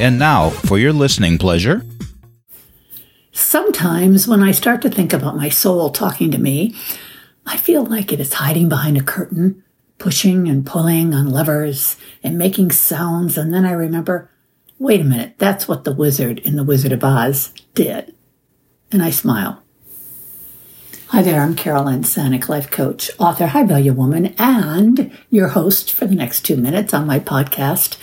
And now, for your listening pleasure. Sometimes when I start to think about my soul talking to me, I feel like it is hiding behind a curtain, pushing and pulling on levers and making sounds. And then I remember, wait a minute, that's what the wizard in The Wizard of Oz did. And I smile. Hi there, I'm Carolyn Sanic, life coach, author, high value woman, and your host for the next two minutes on my podcast,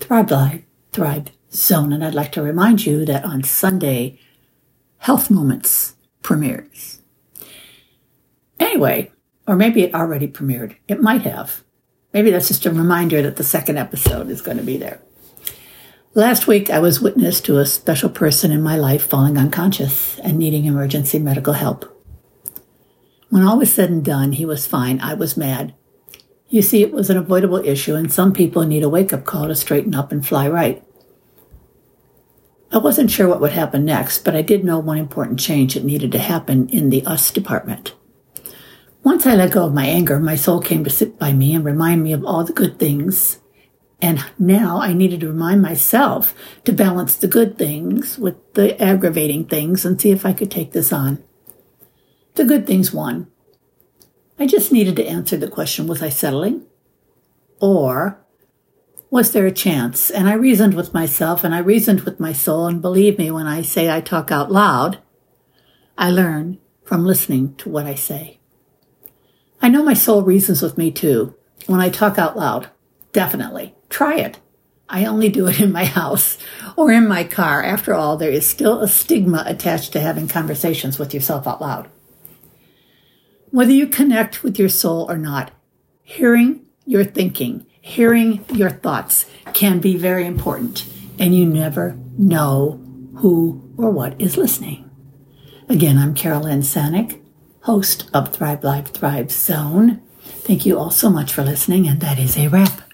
Thrive Life, Thrive Zone. And I'd like to remind you that on Sunday, Health Moments premieres. Anyway, or maybe it already premiered. It might have. Maybe that's just a reminder that the second episode is going to be there. Last week, I was witness to a special person in my life falling unconscious and needing emergency medical help. When all was said and done, he was fine. I was mad. You see, it was an avoidable issue, and some people need a wake up call to straighten up and fly right. I wasn't sure what would happen next, but I did know one important change that needed to happen in the us department. Once I let go of my anger, my soul came to sit by me and remind me of all the good things. And now I needed to remind myself to balance the good things with the aggravating things and see if I could take this on. The good things won. I just needed to answer the question was I settling? Or was there a chance? And I reasoned with myself and I reasoned with my soul. And believe me, when I say I talk out loud, I learn from listening to what I say. I know my soul reasons with me too. When I talk out loud, definitely try it. I only do it in my house or in my car. After all, there is still a stigma attached to having conversations with yourself out loud. Whether you connect with your soul or not, hearing your thinking hearing your thoughts can be very important, and you never know who or what is listening. Again, I'm Carolyn Sanic, host of Thrive Life Thrive Zone. Thank you all so much for listening, and that is a wrap.